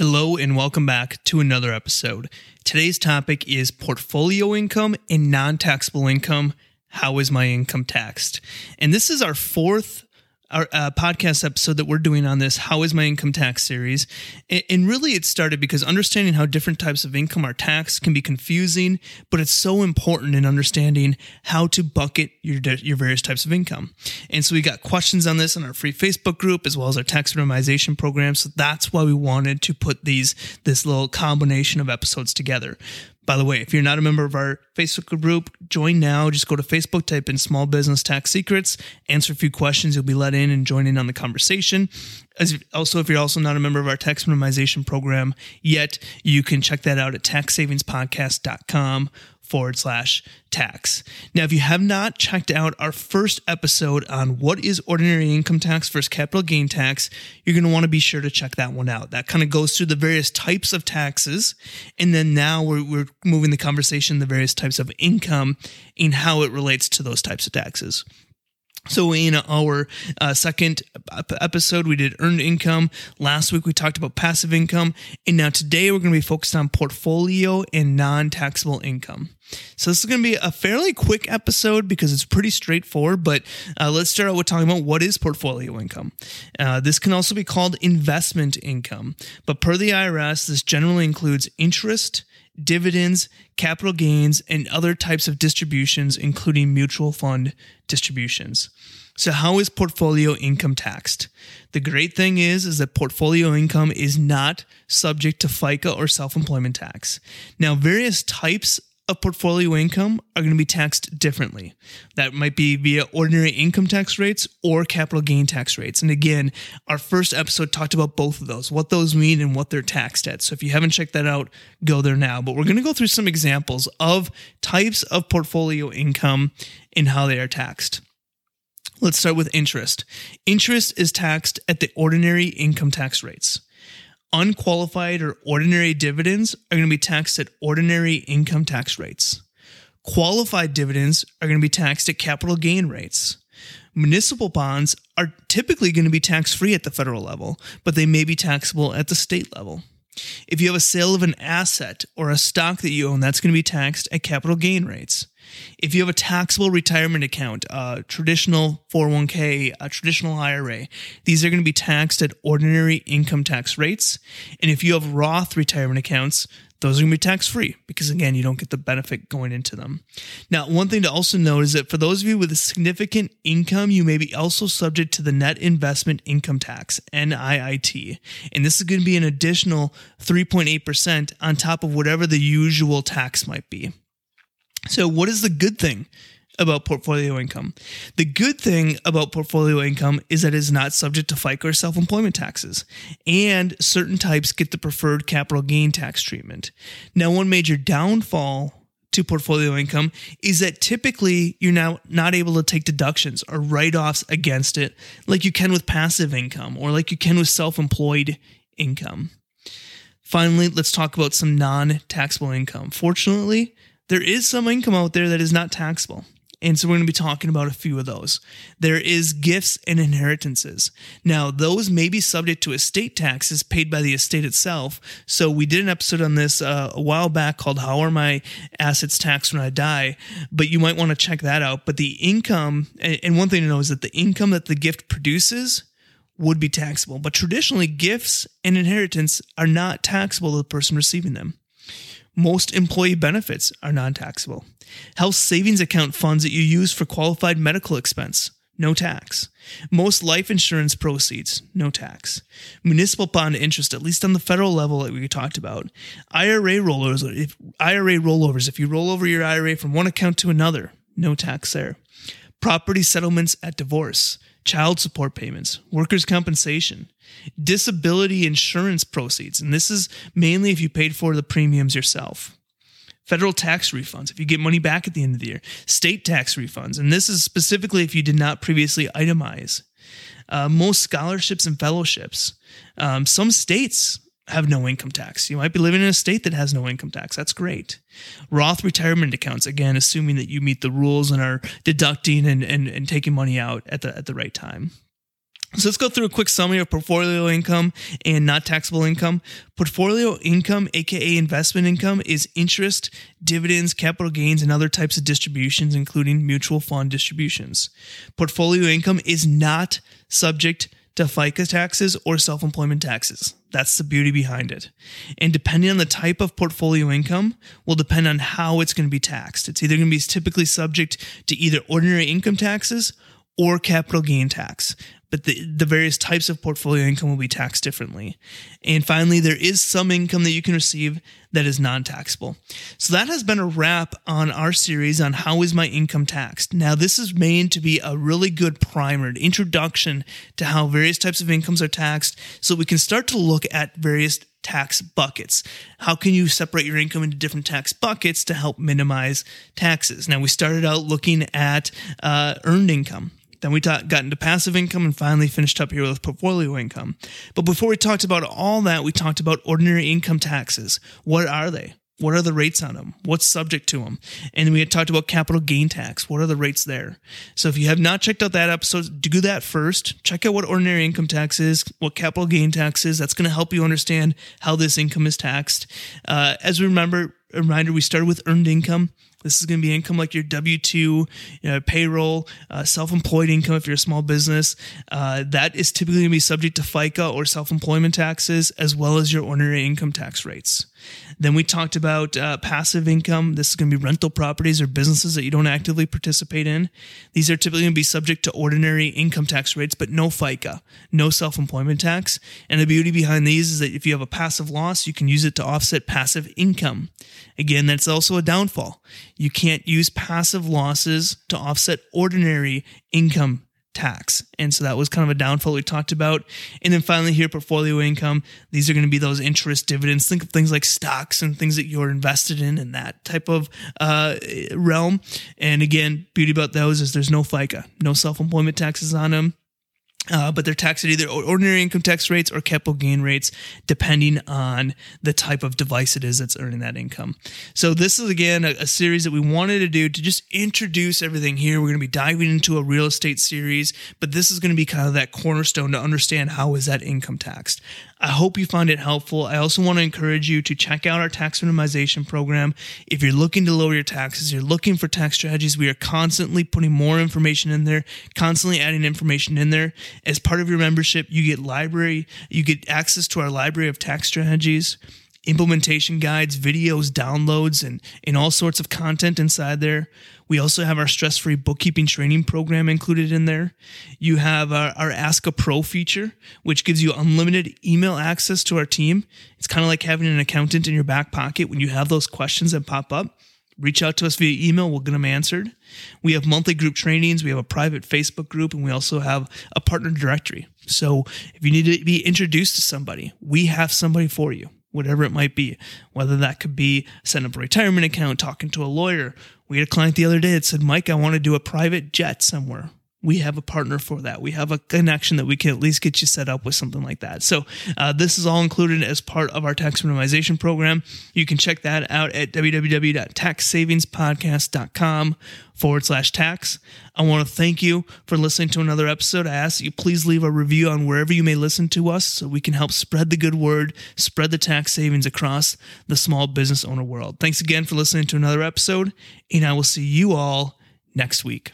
Hello and welcome back to another episode. Today's topic is portfolio income and non taxable income. How is my income taxed? And this is our fourth our uh, podcast episode that we're doing on this how is my income tax series? And, and, really it started because understanding how different types of income are taxed can be confusing but it's so important in understanding how to bucket your your various types of income. And so we got questions on this in our free facebook group as well as our tax minimization program. So that's why we wanted to put these this little combination of episodes together by the way, if you're not a member of our Facebook group, join now. Just go to Facebook, type in Small Business Tax Secrets, answer a few questions. You'll be let in and join in on the conversation. As also, if you're also not a member of our tax minimization program yet, you can check that out at taxsavingspodcast.com forward slash tax. Now, if you have not checked out our first episode on what is ordinary income tax versus capital gain tax, you're going to want to be sure to check that one out. That kind of goes through the various types of taxes. And then now we're, we're moving the conversation, the various types of income and how it relates to those types of taxes. So, in our uh, second episode, we did earned income. Last week, we talked about passive income. And now today, we're going to be focused on portfolio and non taxable income. So, this is going to be a fairly quick episode because it's pretty straightforward. But uh, let's start out with talking about what is portfolio income. Uh, this can also be called investment income. But per the IRS, this generally includes interest, dividends, capital gains, and other types of distributions, including mutual fund distributions. So how is portfolio income taxed? The great thing is is that portfolio income is not subject to FICA or self-employment tax. Now various types of portfolio income are going to be taxed differently. That might be via ordinary income tax rates or capital gain tax rates. And again, our first episode talked about both of those, what those mean and what they're taxed at. So if you haven't checked that out, go there now. But we're going to go through some examples of types of portfolio income and how they are taxed. Let's start with interest. Interest is taxed at the ordinary income tax rates unqualified or ordinary dividends are going to be taxed at ordinary income tax rates. Qualified dividends are going to be taxed at capital gain rates. Municipal bonds are typically going to be tax free at the federal level, but they may be taxable at the state level. If you have a sale of an asset or a stock that you own, that's going to be taxed at capital gain rates. If you have a taxable retirement account, a traditional 401k, a traditional IRA, these are going to be taxed at ordinary income tax rates. And if you have Roth retirement accounts, those are going to be tax free because, again, you don't get the benefit going into them. Now, one thing to also note is that for those of you with a significant income, you may be also subject to the net investment income tax, NIIT. And this is going to be an additional 3.8% on top of whatever the usual tax might be. So, what is the good thing about portfolio income? The good thing about portfolio income is that it is not subject to FICA or self employment taxes, and certain types get the preferred capital gain tax treatment. Now, one major downfall to portfolio income is that typically you're now not able to take deductions or write offs against it like you can with passive income or like you can with self employed income. Finally, let's talk about some non taxable income. Fortunately, there is some income out there that is not taxable. And so we're going to be talking about a few of those. There is gifts and inheritances. Now, those may be subject to estate taxes paid by the estate itself. So we did an episode on this uh, a while back called How Are My Assets Taxed When I Die? But you might want to check that out. But the income, and one thing to know is that the income that the gift produces would be taxable. But traditionally, gifts and inheritance are not taxable to the person receiving them. Most employee benefits are non taxable. Health savings account funds that you use for qualified medical expense, no tax. Most life insurance proceeds, no tax. Municipal bond interest, at least on the federal level that we talked about. IRA rollovers, if IRA rollovers, if you roll over your IRA from one account to another, no tax there. Property settlements at divorce, child support payments, workers' compensation, disability insurance proceeds. And this is mainly if you paid for the premiums yourself. Federal tax refunds, if you get money back at the end of the year. State tax refunds. And this is specifically if you did not previously itemize. Uh, most scholarships and fellowships. Um, some states have no income tax. You might be living in a state that has no income tax. That's great. Roth retirement accounts, again, assuming that you meet the rules and are deducting and, and, and taking money out at the, at the right time. So let's go through a quick summary of portfolio income and not taxable income. Portfolio income, aka investment income, is interest, dividends, capital gains, and other types of distributions, including mutual fund distributions. Portfolio income is not subject to FICA taxes or self employment taxes. That's the beauty behind it. And depending on the type of portfolio income, will depend on how it's going to be taxed. It's either going to be typically subject to either ordinary income taxes or capital gain tax but the, the various types of portfolio income will be taxed differently. And finally, there is some income that you can receive that is non taxable. So that has been a wrap on our series on how is my income taxed. Now, this is made to be a really good primer, an introduction to how various types of incomes are taxed so we can start to look at various tax buckets. How can you separate your income into different tax buckets to help minimize taxes? Now, we started out looking at uh, earned income. Then we got into passive income and finally finished up here with portfolio income. But before we talked about all that, we talked about ordinary income taxes. What are they? What are the rates on them? What's subject to them? And we had talked about capital gain tax. What are the rates there? So if you have not checked out that episode, do that first. Check out what ordinary income tax is, what capital gain tax is. That's going to help you understand how this income is taxed. Uh, as we remember, a reminder, we started with earned income. This is going to be income like your W 2, you know, payroll, uh, self employed income if you're a small business. Uh, that is typically going to be subject to FICA or self employment taxes, as well as your ordinary income tax rates. Then we talked about uh, passive income. This is going to be rental properties or businesses that you don't actively participate in. These are typically going to be subject to ordinary income tax rates, but no FICA, no self employment tax. And the beauty behind these is that if you have a passive loss, you can use it to offset passive income. Again, that's also a downfall. You can't use passive losses to offset ordinary income tax. And so that was kind of a downfall we talked about. And then finally, here, portfolio income. These are going to be those interest dividends. Think of things like stocks and things that you're invested in in that type of uh, realm. And again, beauty about those is there's no FICA, no self employment taxes on them. Uh, but they're taxed at either ordinary income tax rates or capital gain rates, depending on the type of device it is that's earning that income. So, this is again a, a series that we wanted to do to just introduce everything here. We're going to be diving into a real estate series, but this is going to be kind of that cornerstone to understand how is that income taxed. I hope you find it helpful. I also want to encourage you to check out our tax minimization program. If you're looking to lower your taxes, you're looking for tax strategies, we are constantly putting more information in there, constantly adding information in there. As part of your membership, you get library, you get access to our library of tax strategies implementation guides, videos, downloads, and, and all sorts of content inside there. We also have our stress free bookkeeping training program included in there. You have our, our, Ask a Pro feature, which gives you unlimited email access to our team. It's kind of like having an accountant in your back pocket when you have those questions that pop up. Reach out to us via email, we'll get them answered. We have monthly group trainings, we have a private Facebook group, and we also have a partner directory. So if you need to be introduced to somebody, we have somebody for you whatever it might be, whether that could be setting up a retirement account, talking to a lawyer. We had a client the other day that said, Mike, I want to do a private jet somewhere we have a partner for that. We have a connection that we can at least get you set up with something like that. So, uh, this is all included as part of our tax minimization program. You can check that out at www.taxsavingspodcast.com forward slash tax. I want to thank you for listening to another episode. I ask you please leave a review on wherever you may listen to us so we can help spread the good word, spread the tax savings across the small business owner world. Thanks again for listening to another episode, and I will see you all next week.